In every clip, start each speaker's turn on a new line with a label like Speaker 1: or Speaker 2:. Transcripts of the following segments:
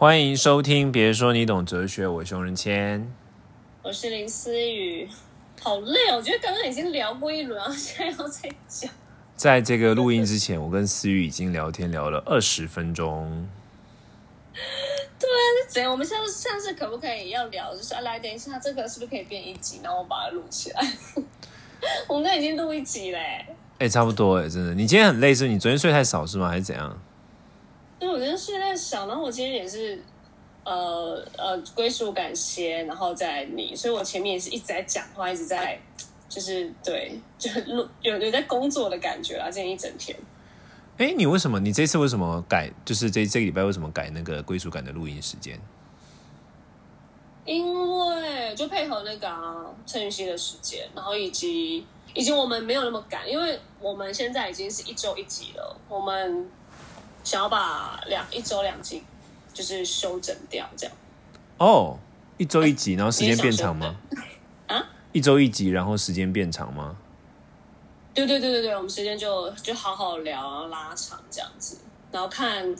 Speaker 1: 欢迎收听，别说你懂哲学，我熊仁谦。
Speaker 2: 我是林思雨，好累哦！我觉得刚刚已经聊过一轮，然后现在要再讲。
Speaker 1: 在这个录音之前，我跟思雨已经聊天聊了二十分钟。
Speaker 2: 对啊，是怎样？我们下次下次可不可以要聊？就是啊，来等一下，这个是不是可以变一集？然后我把它录起来。我们刚已经录一集嘞。
Speaker 1: 哎、差不多哎，真的。你今天很累是不是？你昨天睡太少是吗？还是怎样？
Speaker 2: 因为我觉得是在想，然后我今天也是呃呃归属感先，然后再你，所以我前面也是一直在讲话，一直在就是对，就录有有在工作的感觉啦，今天一整天。
Speaker 1: 哎、你为什么？你这次为什么改？就是这这个礼拜为什么改那个归属感的录音时间？
Speaker 2: 因为就配合那个啊陈雨希的时间，然后以及以及我们没有那么赶，因为我们现在已经是一周一集了，我们想要把两一周两集就是修整掉，这样。
Speaker 1: 哦，一周一集，然后时间变长吗？
Speaker 2: 啊？
Speaker 1: 一周一集，然后时间变长吗？
Speaker 2: 对对对对对，我们时间就就好好聊，然后拉长这样子，然后看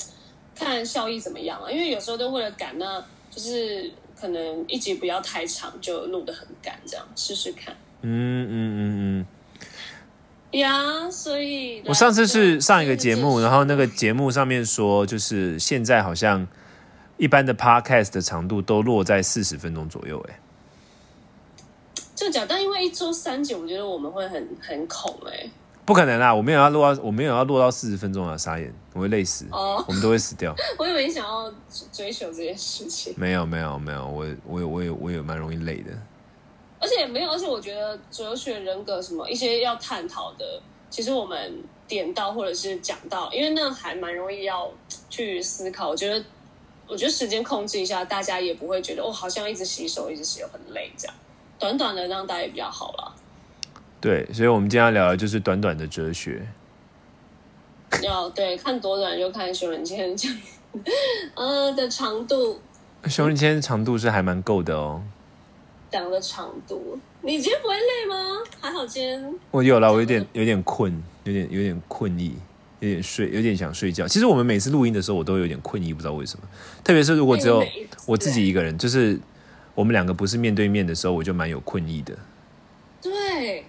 Speaker 2: 看效益怎么样啊？因为有时候都为了赶，那就是可能一集不要太长，就录的很赶，这样试试看。
Speaker 1: 嗯嗯嗯嗯。
Speaker 2: 呀所以
Speaker 1: 我上次是上一个节目，然后那个
Speaker 2: 节
Speaker 1: 节目上面说，就是现在好像一般的 podcast 的长度都落在四十分钟左右。哎，
Speaker 2: 就讲，但因为一周三集，我觉得我们会很很恐哎、
Speaker 1: 不可能啦！我没有要落到，我没有要落到四十分钟啊！傻眼，我会累死，
Speaker 2: 哦
Speaker 1: 我们都会死掉。
Speaker 2: 我以为你想要追求这件事情，
Speaker 1: 没有没有没有，我我有我有我有蛮容易累的。
Speaker 2: 而且也没有，而且我觉得哲学人格什么一些要探讨的，其实我们点到或者是讲到，因为那还蛮容易要去思考。我觉得，我觉得时间控制一下，大家也不会觉得哦，好像一直洗手一直洗手很累这样。短短的让大家也比较好啦。
Speaker 1: 对，所以我们今天要聊的就是短短的哲学。
Speaker 2: 要对看多短就看熊仁谦这样，呃的长度
Speaker 1: 熊仁谦长度是还蛮够的哦。
Speaker 2: 讲的长度，你今天不会累吗？还好今天
Speaker 1: 我有了，我有点有点困，有点有点困意，有点睡，有点想睡觉。其实我们每次录音的时候，我都有点困意，不知道为什么。特别是如果只有我自己一个人，就是我们两个不是面对面的时候，我就蛮有困意的。
Speaker 2: 对。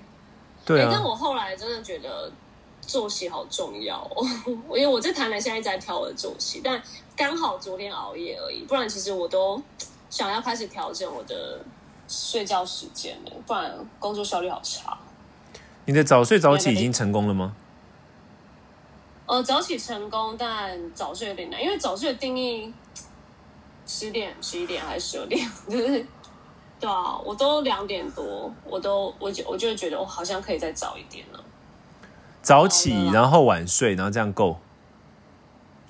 Speaker 1: 对
Speaker 2: 欸但
Speaker 1: 啊，
Speaker 2: 我后来真的觉得作息好重要哦，因为我在台南现在一直在调我的作息，但刚好昨天熬夜而已，不然其实我都想要开始调整我的睡觉时间了，不然工作效率好差。
Speaker 1: 你的早睡早起已经成功了吗？
Speaker 2: 呃，早起成功，但早睡有点难，因为早睡的定义十点、十一点还是十二点，就是对啊，我都两点多，我都我就我就会觉得我好像可以再早一点了。
Speaker 1: 早起然后晚睡，然后这样够。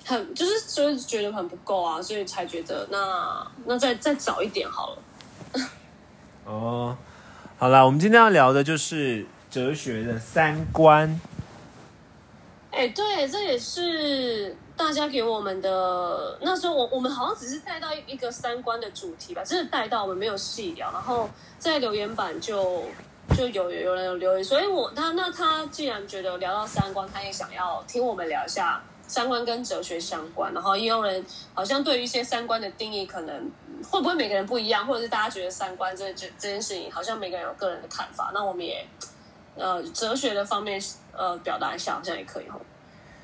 Speaker 2: 很就是就是觉得很不够啊，所以才觉得那那再再早一点好了。
Speaker 1: 哦，好啦，我们今天要聊的就是哲学的三观。
Speaker 2: 哎、对，这也是大家给我们的。那时候我我们好像只是带到一个三观的主题吧，真的带到我们没有细聊，然后在留言板就就有有人有留言，所以我他那他既然觉得聊到三观，他也想要听我们聊一下三观跟哲学相关，然后也有人好像对于一些三观的定义，可能会不会每个人不一样，或者是大家觉得三观这这这件事情，好像每个人有个人的看法，那我们也呃哲学的方面呃表达一下，好像也可以哈。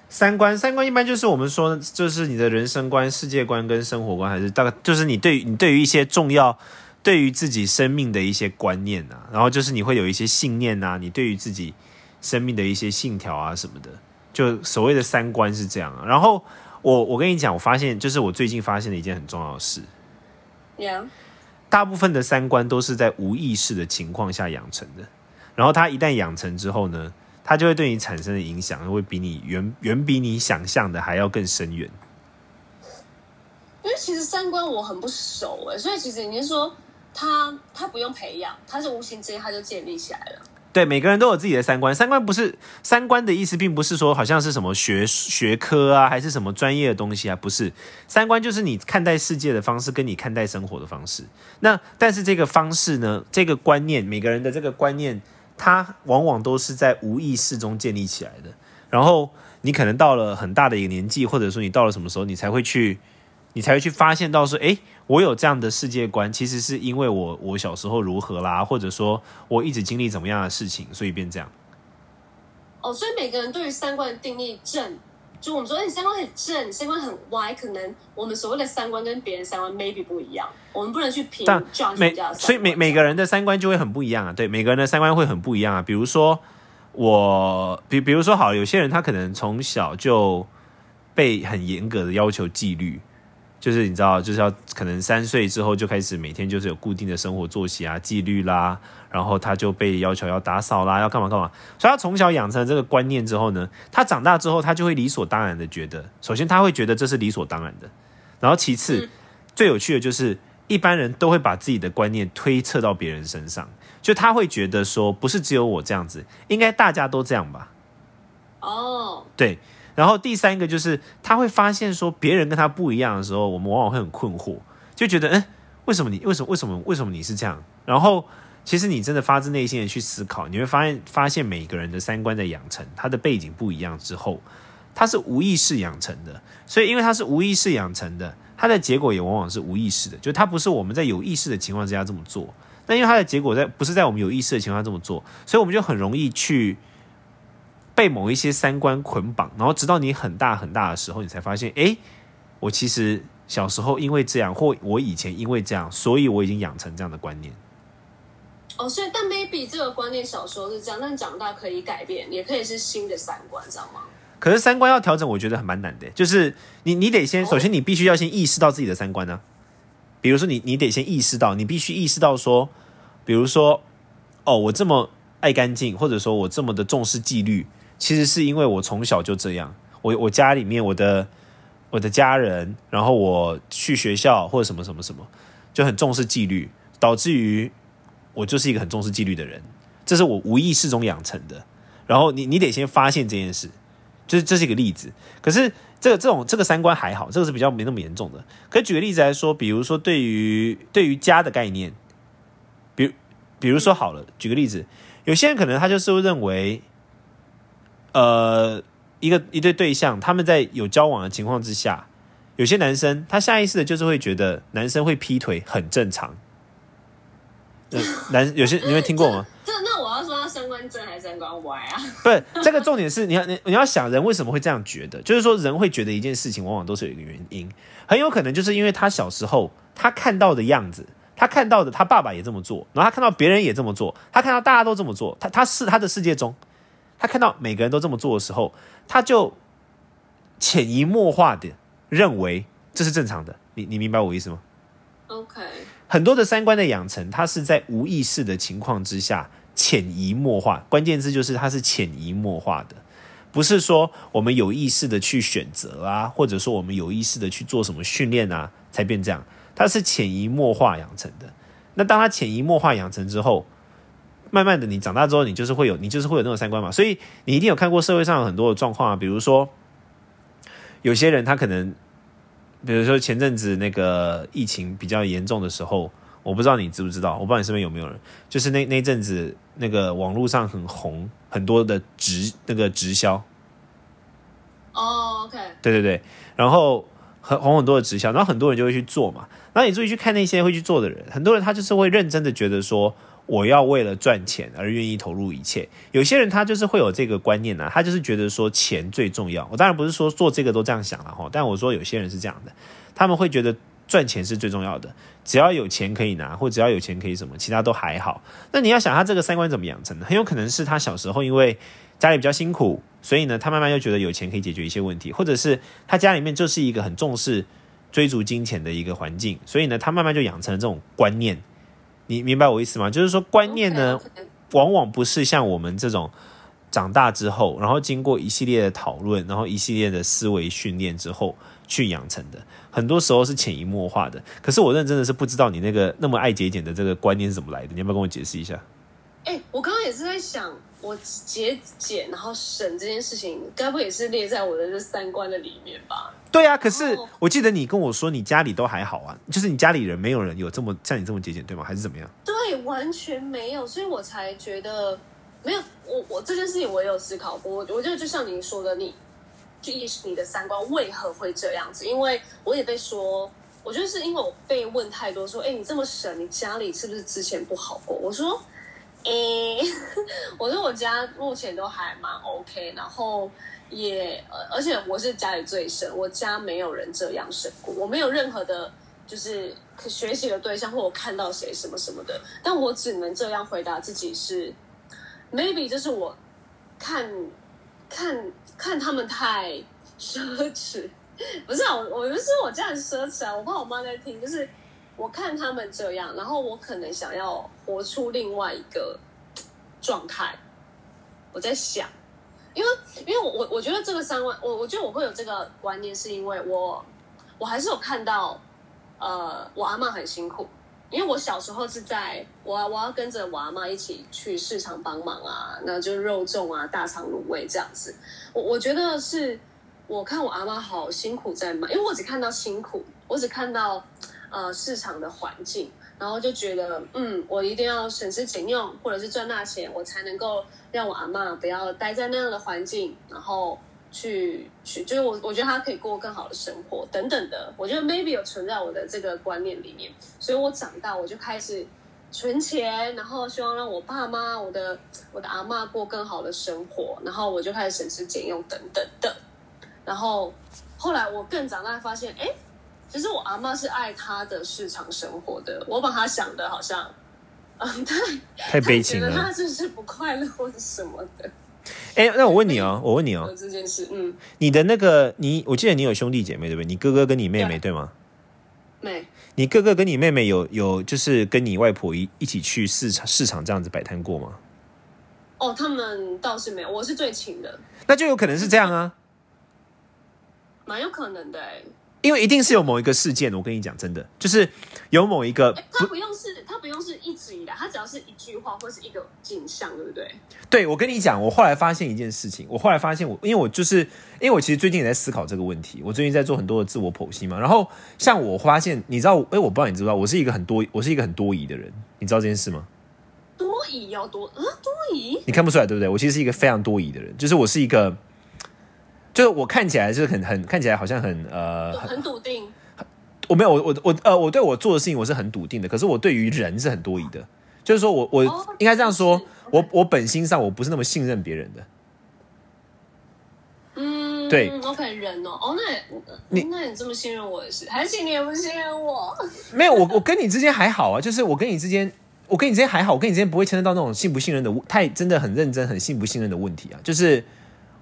Speaker 1: 三观，三观一般就是我们说，就是你的人生观、世界观跟生活观，还是大概就是你对你对于一些重要，对于自己生命的一些观念啊，然后就是你会有一些信念啊，你对于自己生命的一些信条啊什么的，就所谓的三观是这样啊。然后我我跟你讲，我发现就是我最近发现的一件很重要的事
Speaker 2: ，Yeah，
Speaker 1: 大部分的三观都是在无意识的情况下养成的，然后它一旦养成之后呢，它就会对你产生的影响会比你远远比你想象的还要更深远。
Speaker 2: 因为其实三观我很不熟哎，所以其实你是说他他不用培养，他是无形之间他就建立起来了。
Speaker 1: 对，每个人都有自己的三观。三观不是三观的意思，并不是说好像是什么学学科啊，还是什么专业的东西啊，不是。三观就是你看待世界的方式，跟你看待生活的方式。那但是这个方式呢，这个观念，每个人的这个观念，它往往都是在无意识中建立起来的。然后你可能到了很大的一个年纪，或者说你到了什么时候，你才会去你才会去发现到说，哎，我有这样的世界观，其实是因为我我小时候如何啦，或者说我一直经历怎么样的事情，所以变这样。
Speaker 2: 哦，所以每个人对于三观的定义正，就我们说你三观很正，三观很歪，可能我们所谓的三观跟别人三观 maybe 不一样，我们不能去评
Speaker 1: 但每。所以每每个人的三观就会很不一样啊，对，每个人的三观会很不一样啊。比如说我，比比如说好，有些人他可能从小就被很严格的要求纪律，就是你知道，就是要可能三岁之后就开始每天就是有固定的生活作息啊、纪律啦，然后他就被要求要打扫啦，要干嘛干嘛。所以他从小养成了这个观念之后呢，他长大之后他就会理所当然的觉得，首先他会觉得这是理所当然的，然后其次、
Speaker 2: 嗯
Speaker 1: 最有趣的就是一般人都会把自己的观念推测到别人身上，就他会觉得说，不是只有我这样子，应该大家都这样吧。
Speaker 2: 哦，
Speaker 1: 对，然后第三个就是他会发现说别人跟他不一样的时候，我们往往会很困惑，就觉得，嗯，为什么你为什么为什么为什么你是这样？然后其实你真的发自内心的去思考，你会发现发现每个人的三观的养成，他的背景不一样之后，他是无意识养成的，所以因为他是无意识养成的，他的结果也往往是无意识的，就他不是我们在有意识的情况之下这么做。那因为他的结果在不是在我们有意识的情况下这么做，所以我们就很容易去被某一些三观捆绑，然后直到你很大很大的时候，你才发现，诶，我其实小时候因为这样，或我以前因为这样，所以我已经养成这样的观念。
Speaker 2: 哦，所以但 maybe 这个观念小时候是这样，但长大可以改变，也可以是新的三观，知道吗？
Speaker 1: 可是三观要调整，我觉得很蛮难的。就是你，你得先，
Speaker 2: 哦
Speaker 1: 首先你必须要先意识到自己的三观呢、比如说你，你得先意识到，你必须意识到说，比如说，哦，我这么爱干净，或者说我这么的重视纪律，其实是因为我从小就这样。我我家里面我的我的家人，然后我去学校或者什么什么什么，就很重视纪律，导致于我就是一个很重视纪律的人，这是我无意识中养成的。然后你你得先发现这件事，就是这是一个例子。可是这个这种这个三观还好，这个是比较没那么严重的。可举个例子来说，比如说对于对于家的概念，比比如说好了，举个例子，有些人可能他就是会认为，呃，一个一对对象他们在有交往的情况之下，有些男生他下意识的就是会觉得男生会劈腿很正常。呃 男有些你会听过吗？
Speaker 2: 这那我要说他三观正还是三观歪啊？
Speaker 1: 不是这个重点是你要你你要想人为什么会这样觉得，就是说人会觉得一件事情往往都是有一个原因，很有可能就是因为他小时候他看到的样子，他看到的他爸爸也这么做，然后他看到别人也这么做，他看到大家都这么做，他他是他的世界中，他看到每个人都这么做的时候，他就潜移默化的认为这是正常的，你你明白我意思吗
Speaker 2: ？OK，
Speaker 1: 很多的三观的养成，它是在无意识的情况之下潜移默化。关键字就是它是潜移默化的，不是说我们有意识的去选择啊，或者说我们有意识的去做什么训练啊，才变这样。它是潜移默化养成的。那当它潜移默化养成之后，慢慢的你长大之后，你就是会有，你就是会有那种三观嘛。所以你一定有看过社会上很多的状况啊，比如说有些人他可能。比如说前阵子那个疫情比较严重的时候，我不知道你知不知道，我不知道你身边有没有人，就是那那阵子那个网络上很红很多的直那个直销，
Speaker 2: 哦，OK，
Speaker 1: 对对对，然后很红很多的直销，然后很多人就会去做嘛。然后你注意去看那些会去做的人，很多人他就是会认真的觉得说，我要为了赚钱而愿意投入一切。有些人他就是会有这个观念啊，他就是觉得说钱最重要。我当然不是说做这个都这样想了哈，但我说有些人是这样的，他们会觉得赚钱是最重要的，只要有钱可以拿，或只要有钱可以什么，其他都还好。那你要想他这个三观怎么养成的？很有可能是他小时候因为家里比较辛苦，所以呢，他慢慢又觉得有钱可以解决一些问题，或者是他家里面就是一个很重视追逐金钱的一个环境，所以呢，他慢慢就养成了这种观念。你明白我意思吗？就是说，观念呢往往不是像我们这种长大之后，然后经过一系列的讨论，然后一系列的思维训练之后去养成的。很多时候是潜移默化的。可是我认真的是不知道你那个那么爱节俭的这个观念是怎么来的，你要不要跟我解释一下？
Speaker 2: 哎、我刚刚也是在想，我节俭然后省这件事情，该不会也是列在我的这三观的里面吧？
Speaker 1: 对啊，可是
Speaker 2: 哦
Speaker 1: 我记得你跟我说你家里都还好啊，就是你家里人没有人有这么像你这么节俭，对吗？还是怎么样？
Speaker 2: 对，完全没有，所以我才觉得没有。我我这件事情我也有思考过，我我觉得就像您说的，你去意识你的三观为何会这样子。因为我也被说，我觉得是因为我被问太多，说，哎，你这么省，你家里是不是之前不好过？我说，诶，我说我家目前都还蛮 OK，然后也，而且我是家里最省，我家没有人这样省过，我没有任何的。就是学习的对象，或我看到谁什么什么的，但我只能这样回答自己是，maybe 就是我看看看他们太奢侈，不是啊，我我不是我这样奢侈啊，我怕我妈在听，就是我看他们这样，然后我可能想要活出另外一个状态，我在想，因为因为我我我觉得这个三万，我我觉得我会有这个观念，是因为我我还是有看到。呃，我阿妈很辛苦，因为我小时候是在我我要跟着我阿妈一起去市场帮忙啊，那就肉粽啊、大肠卤味这样子。我我觉得是，我看我阿妈好辛苦在卖，因为我只看到辛苦，我只看到呃市场的环境，然后就觉得嗯，我一定要省吃俭用，或者是赚大钱，我才能够让我阿妈不要待在那样的环境，然后。去去，就是我，我觉得他可以过更好的生活，等等的。我觉得 maybe 有存在我的这个观念里面，所以我长大我就开始存钱，然后希望让我爸妈、我的我的阿妈过更好的生活，然后我就开始省吃俭用等等的。然后后来我更长大，发现哎，其实我阿妈是爱她的市场生活的，我把她想的好像，嗯，太
Speaker 1: 太悲情了，
Speaker 2: 她就是不快乐或者什么的。
Speaker 1: 哎，那我问你哦，我问你哦，
Speaker 2: 这件事，嗯，
Speaker 1: 你的那个，你我记得你有兄弟姐妹对不对？你哥哥跟你妹妹对吗？
Speaker 2: 没。
Speaker 1: 你哥哥跟你妹妹有有就是跟你外婆一一起去市场市场这样子摆摊过吗？
Speaker 2: 哦，他们倒是没有，我是最亲的。
Speaker 1: 那就有可能是这样啊，
Speaker 2: 蛮有可能的哎。
Speaker 1: 因为一定是有某一个事件，我跟你讲，真的就是有某一个，
Speaker 2: 他不用是，他不用是一直以来，他只要是一句话或是一个景象，对不对？
Speaker 1: 对，我跟你讲，我后来发现一件事情，我后来发现我，因为我就是因为我其实最近也在思考这个问题，我最近在做很多的自我剖析嘛。然后像我发现，你知道，哎，我不知道你知不知道，我是一个很多，我是一个很多疑的人，你知道这件事吗？
Speaker 2: 多疑要多啊，多疑？
Speaker 1: 你看不出来对不对？我其实是一个非常多疑的人，就是我是一个，就是我看起来是很很看起来好像很呃
Speaker 2: 很笃定。
Speaker 1: 我没有，我我我呃，我对我做的事情我是很笃定的，可是我对于人是很多疑的，就是说我我应该这样说，我我本心上我不是那么信任别人的。
Speaker 2: 嗯，
Speaker 1: 对
Speaker 2: ，OK，人哦，哦，那你那你这么信任我也是，还是你也不信任我？
Speaker 1: 没有，我我跟你之间还好啊，就是我跟你之间，我跟你之间还好，我跟你之间不会牵扯到那种信不信任的太真的很认真、很信不信任的问题啊，就是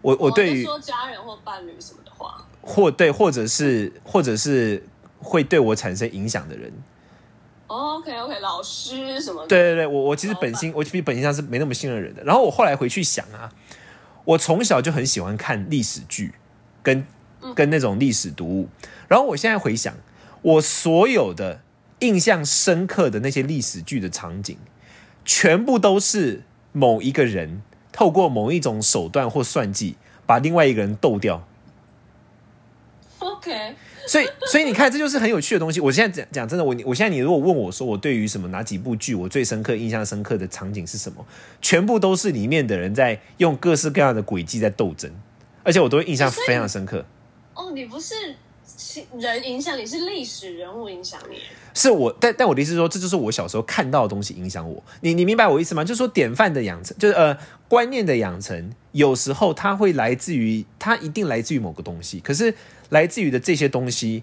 Speaker 1: 我我对于
Speaker 2: 说家人或伴侣什么的话，
Speaker 1: 或对，或者是或者是。会对我产生影响的人
Speaker 2: ，OK OK，老师什么？
Speaker 1: 对对对，我我其实本心，我其实本心上是没那么信任人的。然后我后来回去想啊，我从小就很喜欢看历史剧，跟跟那种历史读物。然后我现在回想，我所有的印象深刻的那些历史剧的场景，全部都是某一个人透过某一种手段或算计，把另外一个人斗掉。
Speaker 2: OK。
Speaker 1: 所以，所以你看，这就是很有趣的东西。我现在讲讲真的，我我现在你如果问我说，我对于什么哪几部剧我最深刻、印象深刻的场景是什么，全部都是里面的人在用各式各样的诡计在斗争，而且我都会印象非常深刻。
Speaker 2: 哦，你不是人影响你，是历史人物影响你。
Speaker 1: 是我，但但我的意思说，这就是我小时候看到的东西影响我。你你明白我意思吗？就是说，典范的养成，就是呃，观念的养成，有时候它会来自于，它一定来自于某个东西，可是。来自于的这些东西，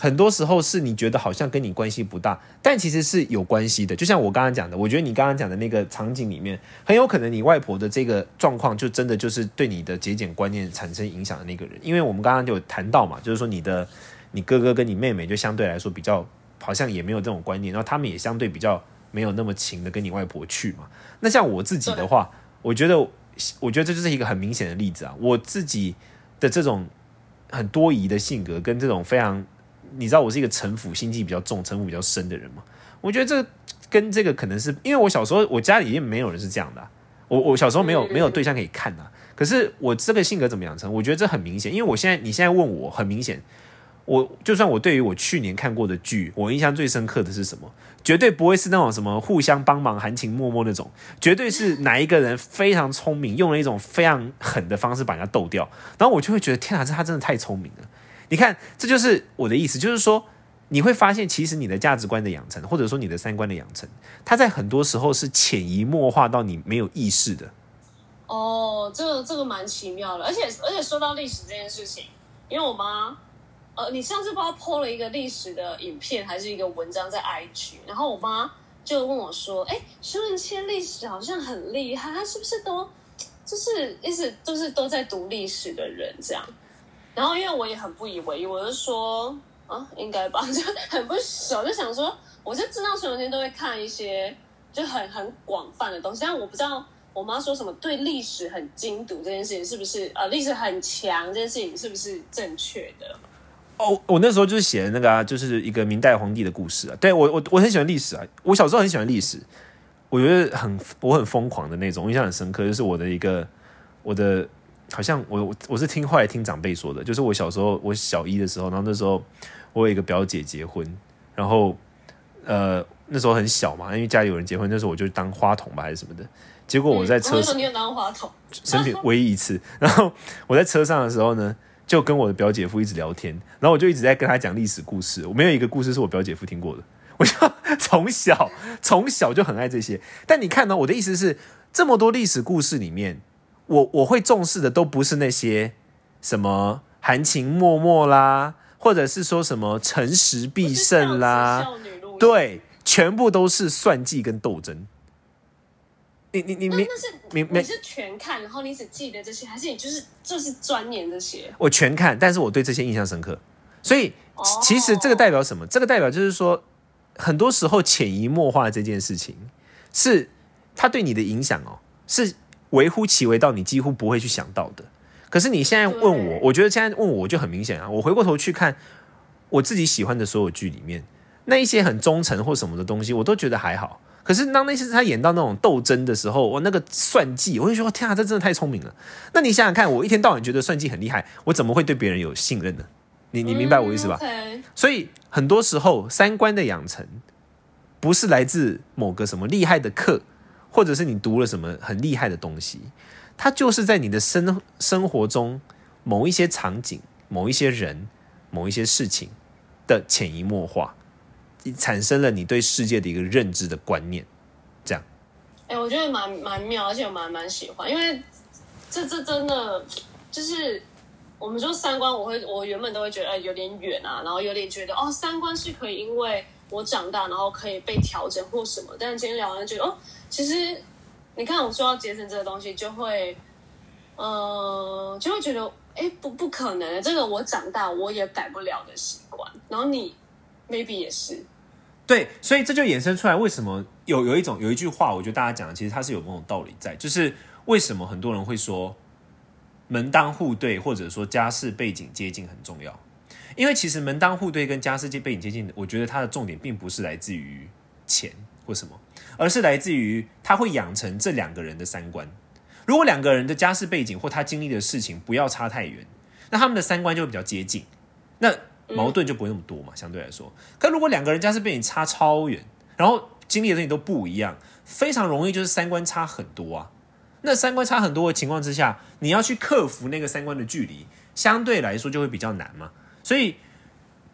Speaker 1: 很多时候是你觉得好像跟你关系不大，但其实是有关系的。就像我刚刚讲的，我觉得你刚刚讲的那个场景里面，很有可能你外婆的这个状况，就真的就是对你的节俭观念产生影响的那个人。因为我们刚刚就有谈到嘛，就是说你的你哥哥跟你妹妹就相对来说比较好像也没有这种观念，然后他们也相对比较没有那么勤的跟你外婆去嘛。那像我自己的话，我觉得我觉得这就是一个很明显的例子啊，我自己的这种。很多疑的性格，跟这种非常，你知道我是一个城府心机比较重、城府比较深的人嘛？我觉得这跟这个可能是因为我小时候我家里也没有人是这样的，我我小时候没有没有对象可以看啊。可是我这个性格怎么养成？我觉得这很明显，因为我现在你现在问我，很明显，我就算我对于我去年看过的剧，我印象最深刻的是什么？绝对不会是那种什么互相帮忙、含情脉脉那种，绝对是哪一个人非常聪明，用了一种非常狠的方式把人家斗掉，然后我就会觉得天啊，这他真的太聪明了。你看，这就是我的意思，就是说你会发现，其实你的价值观的养成，或者说你的三观的养成，它在很多时候是潜移默化到你没有意识的。
Speaker 2: 哦，这个这个蛮奇妙的，而且而且说到历史这件事情，因为我妈，呃，你上次不知道 PO 了一个历史的影片还是一个文章在 IG，然后我妈就问我说：“哎，徐文谦历史好像很厉害，他是不是都就是意思都是都在读历史的人这样？”然后因为我也很不以为意，我就说：“啊，应该吧，就很不熟，就想说，我就知道徐文谦都会看一些就很很广泛的东西，但我不知道。”我妈说什么对历史很精读这件事情是不是呃历史很强这件事情是不是正确的？
Speaker 1: 哦，我那时候就是写的那个啊，就是一个明代皇帝的故事啊。对我我我很喜欢历史啊，我小时候很喜欢历史，我觉得很我很疯狂的那种，印象很深刻。就是我的一个我的好像我我是听后来听长辈说的，就是我小时候我小一的时候，然后那时候我有一个表姐结婚，然后呃那时候很小嘛，因为家里有人结婚，那时候我就当花童吧还是什么的。结果我在车上，
Speaker 2: 你有当花童，
Speaker 1: 生平唯一一次。然后我在车上的时候呢，就跟我的表姐夫一直聊天，然后我就一直在跟他讲历史故事。我没有一个故事是我表姐夫听过的，我就 从小从小就很爱这些。但你看呢，我的意思是，这么多历史故事里面，我我会重视的都不是那些什么含情脉脉啦，或者是说什么诚实必胜啦，对，全部都是算计跟斗争。你你你
Speaker 2: 你是全看，然后你只记得这些，还是你就是就是钻研这些？
Speaker 1: 我全看，但是我对这些印象深刻。所以其实这个代表什么？这个代表就是说，很多时候潜移默化这件事情，是它对你的影响哦，是微乎其微到你几乎不会去想到的。可是你现在问我，我觉得现在问我就很明显啊。我回过头去看我自己喜欢的所有剧里面，那一些很忠诚或什么的东西，我都觉得还好。可是当那些他演到那种斗争的时候，我那个算计，我就说天啊，这真的太聪明了。那你想想看，我一天到晚觉得算计很厉害，我怎么会对别人有信任呢？你你明白我意思吧？所以很多时候三观的养成，不是来自某个什么厉害的课，或者是你读了什么很厉害的东西，它就是在你的生生活中某一些场景、某一些人、某一些事情的潜移默化。产生了你对世界的一个认知的观念，这样。
Speaker 2: 哎，我觉得蛮蛮妙，而且我蛮蛮喜欢，因为这这真的就是我们说三观，我会我原本都会觉得有点远啊，然后有点觉得哦，三观是可以因为我长大，然后可以被调整或什么。但是今天聊完，觉得哦，其实你看我说要节省这个东西，就会呃，就会觉得哎，不不可能，这个我长大我也改不了的习惯。然后你。maybe 也是，
Speaker 1: 对，所以这就衍生出来，为什么有有一种有一句话，我觉得大家讲的其实它是有某种道理在，就是为什么很多人会说门当户对或者说家世背景接近很重要，因为其实门当户对跟家世背景接近，我觉得它的重点并不是来自于钱或什么，而是来自于他会养成这两个人的三观。如果两个人的家世背景或他经历的事情不要差太远，那他们的三观就会比较接近。那矛盾就不会那么多嘛，相对来说。可如果两个人家世背景差超远，然后经历的东西都不一样，非常容易就是三观差很多啊。那三观差很多的情况之下，你要去克服那个三观的距离，相对来说就会比较难嘛。所以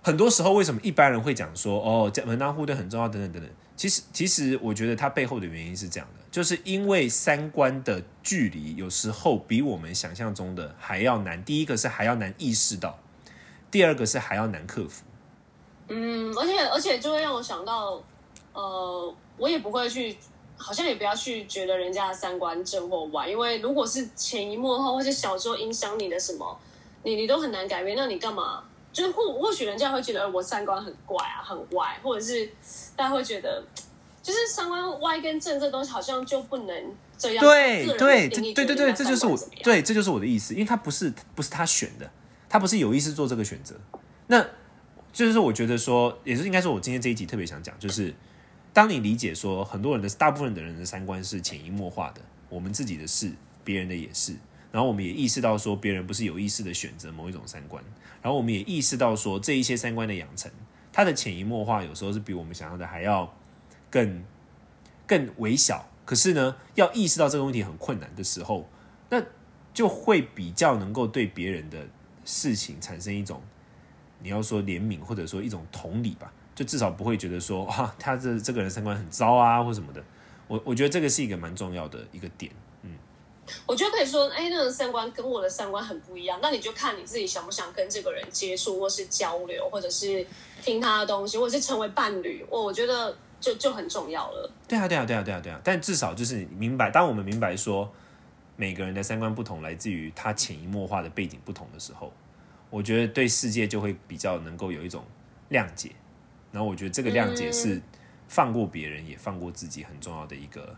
Speaker 1: 很多时候，为什么一般人会讲说哦，门当户对很重要等等等等？其实，其实我觉得它背后的原因是这样的，就是因为三观的距离有时候比我们想象中的还要难。第一个是还要难意识到。第二个是还要难克服，
Speaker 2: 嗯，而且而且就会让我想到，呃，我也不会去，好像也不要去觉得人家的三观正或歪，因为如果是潜移默化或者小时候影响你的什么，你你都很难改变，那你干嘛？就是或或许人家会觉得我三观很怪啊，很歪，或者是大家会觉得，就是三观歪跟正这东西好像就不能这样。
Speaker 1: 对对对对对，这就是我对，这就是我的意思，因为他不是不是他选的。他不是有意识做这个选择，那就是我觉得说，也是应该说，我今天这一集特别想讲，就是当你理解说，很多人的大部分的人的三观是潜移默化的，我们自己的事，别人的也是，然后我们也意识到说别人不是有意识的选择某一种三观，然后我们也意识到说这一些三观的养成，它的潜移默化有时候是比我们想象的还要更更微小。可是呢，要意识到这个问题很困难的时候，那就会比较能够对别人的事情产生一种你要说怜悯或者说一种同理吧，就至少不会觉得说啊，他这这个人三观很糟啊或什么的。我我觉得这个是一个蛮重要的一个点。
Speaker 2: 我觉得可以说，哎，那个三观跟我的三观很不一样，那你就看你自己想不想跟这个人接触，或是交流，或者是听他的东西，或者是成为伴侣。我我觉得就就很重要了。
Speaker 1: 对啊，对啊，对啊，对啊，对啊。但至少就是明白，当我们明白说每个人的三观不同，来自于他潜移默化的背景不同的时候，我觉得对世界就会比较能够有一种谅解。然后我觉得这个谅解是放过别人也放过自己很重要的一个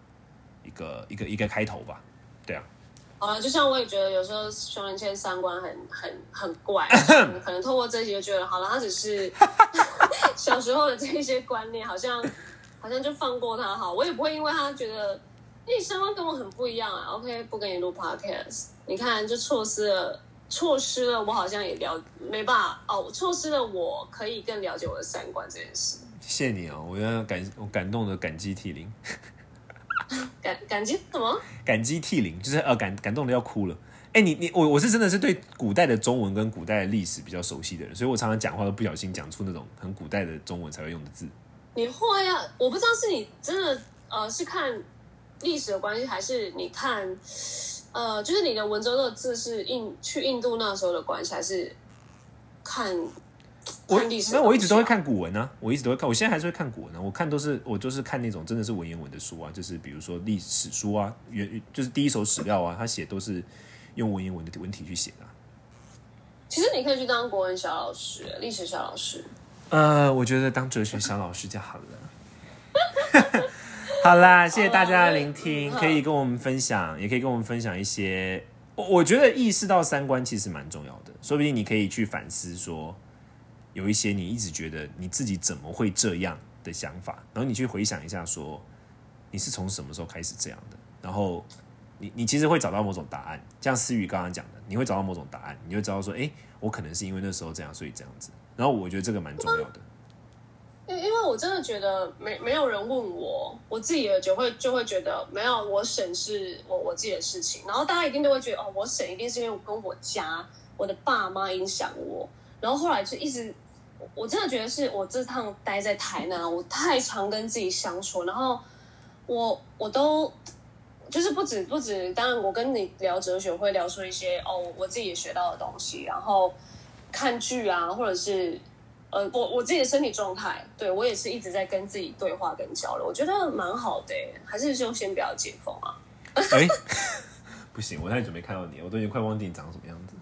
Speaker 1: 一个一个一个开头吧。对啊，
Speaker 2: 好了，就像我也觉得有时候熊仁谦三观很很很怪，可能透过这些就觉得好了，他只是 小时候的这些观念，好像好像就放过他好，我也不会因为他觉得你三观跟我很不一样啊，OK，不跟你录 Podcast，你看就错失了错失了我好像也了没办法哦，错失了我可以更了解我的三观这件事。
Speaker 1: 谢谢你哦，我要感我感动的感激涕零。
Speaker 2: 感感激什么？
Speaker 1: 感激涕零，就是呃感感动的要哭了。哎，你你我我是真的是对古代的中文跟古代的历史比较熟悉的人，所以我常常讲话都不小心讲出那种很古代的中文才会用的字。
Speaker 2: 你会啊？我不知道是你真的呃是看历史的关系，还是你看呃就是你的文州的字是印去印度那时候的关系，还是看？
Speaker 1: 我没有，我一直都会看古文啊，我一直都会看，我现在还是会看古文啊。我看都是我就是看那种真的是文言文的书啊，就是比如说历史书啊，原就是第一手史料啊，他写都是用文言文的文体去写的。
Speaker 2: 其实你可以去当国文小老师，历史小老师。
Speaker 1: 呃，我觉得当哲学小老师就好了。好啦，谢谢大家的聆听，可以跟我们分享，也可以跟我们分享一些。我我觉得意识到三观其实蛮重要的，说不定你可以去反思说。有一些你一直觉得你自己怎么会这样的想法，然后你去回想一下，说你是从什么时候开始这样的，然后你你其实会找到某种答案。像思雨刚刚讲的，你会找到某种答案，你会知道说，哎，我可能是因为那时候这样，所以这样子。然后我觉得这个蛮重要的。
Speaker 2: 因因为我真的觉得没没有人问我，我自己也就会就会觉得没有我省是我我自己的事情，然后大家一定都会觉得哦，我省一定是因为我跟我家我的爸妈影响我，然后后来就一直。我真的觉得是我这趟待在台南，我太常跟自己相处，然后我我都就是不止不止，当然我跟你聊哲学会聊出一些哦，我自己也学到的东西，然后看剧啊，或者是呃，我我自己的身体状态，对我也是一直在跟自己对话跟交流，我觉得蛮好的，还是就先不要解封啊？
Speaker 1: 哎，不行，我太久没看到你，我都已经快忘记你长什么样子。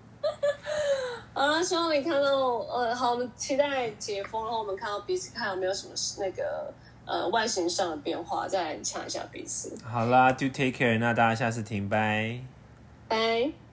Speaker 2: 好了，希望你看到呃，好，我们期待解封，然后我们看到彼此，看有没有什么那个呃外形上的变化，再来抢一下彼此。
Speaker 1: 好啦，Do take care，那大家下次听，拜
Speaker 2: 拜。